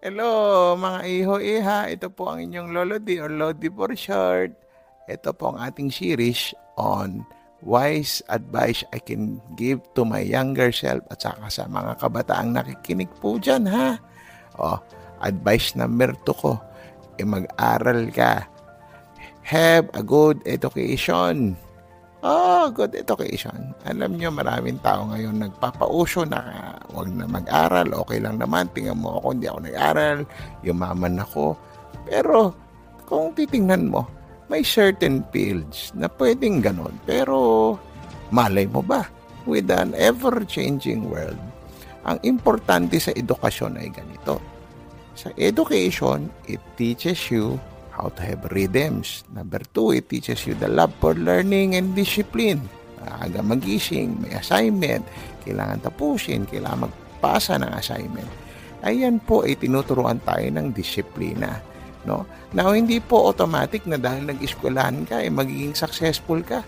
Hello mga iho-iha, ito po ang inyong Lolo D or Lodi for short. Ito po ang ating series on wise advice I can give to my younger self at saka sa mga kabataang nakikinig po dyan ha. O, advice number 2 ko, e mag-aral ka. Have a good education. Oh, good education. Alam nyo, maraming tao ngayon nagpapauso na wag na mag-aral, okay lang naman, tingnan mo ako, hindi ako nag-aral, yumaman ako. Pero, kung titingnan mo, may certain fields na pwedeng ganon. Pero, malay mo ba, with an ever-changing world, ang importante sa edukasyon ay ganito. Sa education, it teaches you how to have rhythms. Number two, it teaches you the love for learning and discipline. Aga magising, may assignment, kailangan tapusin, kailangan magpasa ng assignment. Ayan po ay tinuturuan tayo ng disiplina. No? Now, hindi po automatic na dahil nag-eskwelahan ka, eh, magiging successful ka.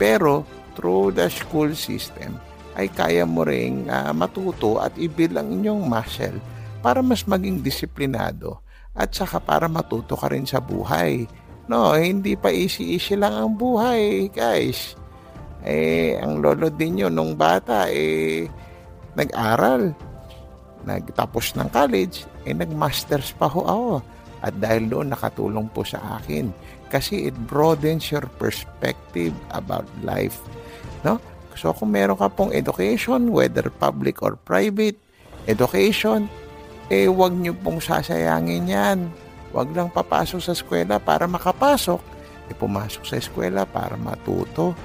Pero, through the school system, ay kaya mo ring uh, matuto at ibilang inyong muscle para mas maging disiplinado at saka para matuto ka rin sa buhay. No, hindi pa easy-easy lang ang buhay, guys. Eh, ang lolo din nyo nung bata, eh, nag-aral. Nagtapos ng college, eh, nag-masters pa ho ako. At dahil doon, nakatulong po sa akin. Kasi it broadens your perspective about life. No? So, kung meron ka pong education, whether public or private, education, eh wag niyo pong sasayangin yan. Wag lang papasok sa eskwela para makapasok. Eh pumasok sa eskwela para matuto.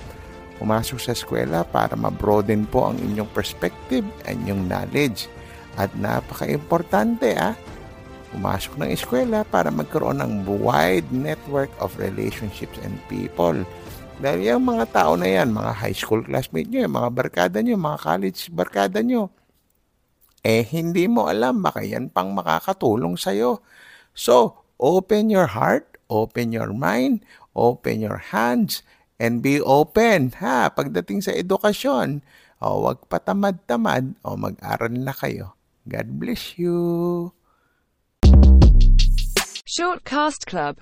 Pumasok sa eskwela para ma-broaden po ang inyong perspective, ang inyong knowledge. At napaka-importante ah, pumasok ng eskwela para magkaroon ng wide network of relationships and people. Dahil yung mga tao na yan, mga high school classmate nyo, mga barkada nyo, mga college barkada nyo, eh hindi mo alam baka yan pang makakatulong sa'yo. So, open your heart, open your mind, open your hands, and be open ha pagdating sa edukasyon. O wag patamad-tamad o mag-aral na kayo. God bless you. Shortcast Club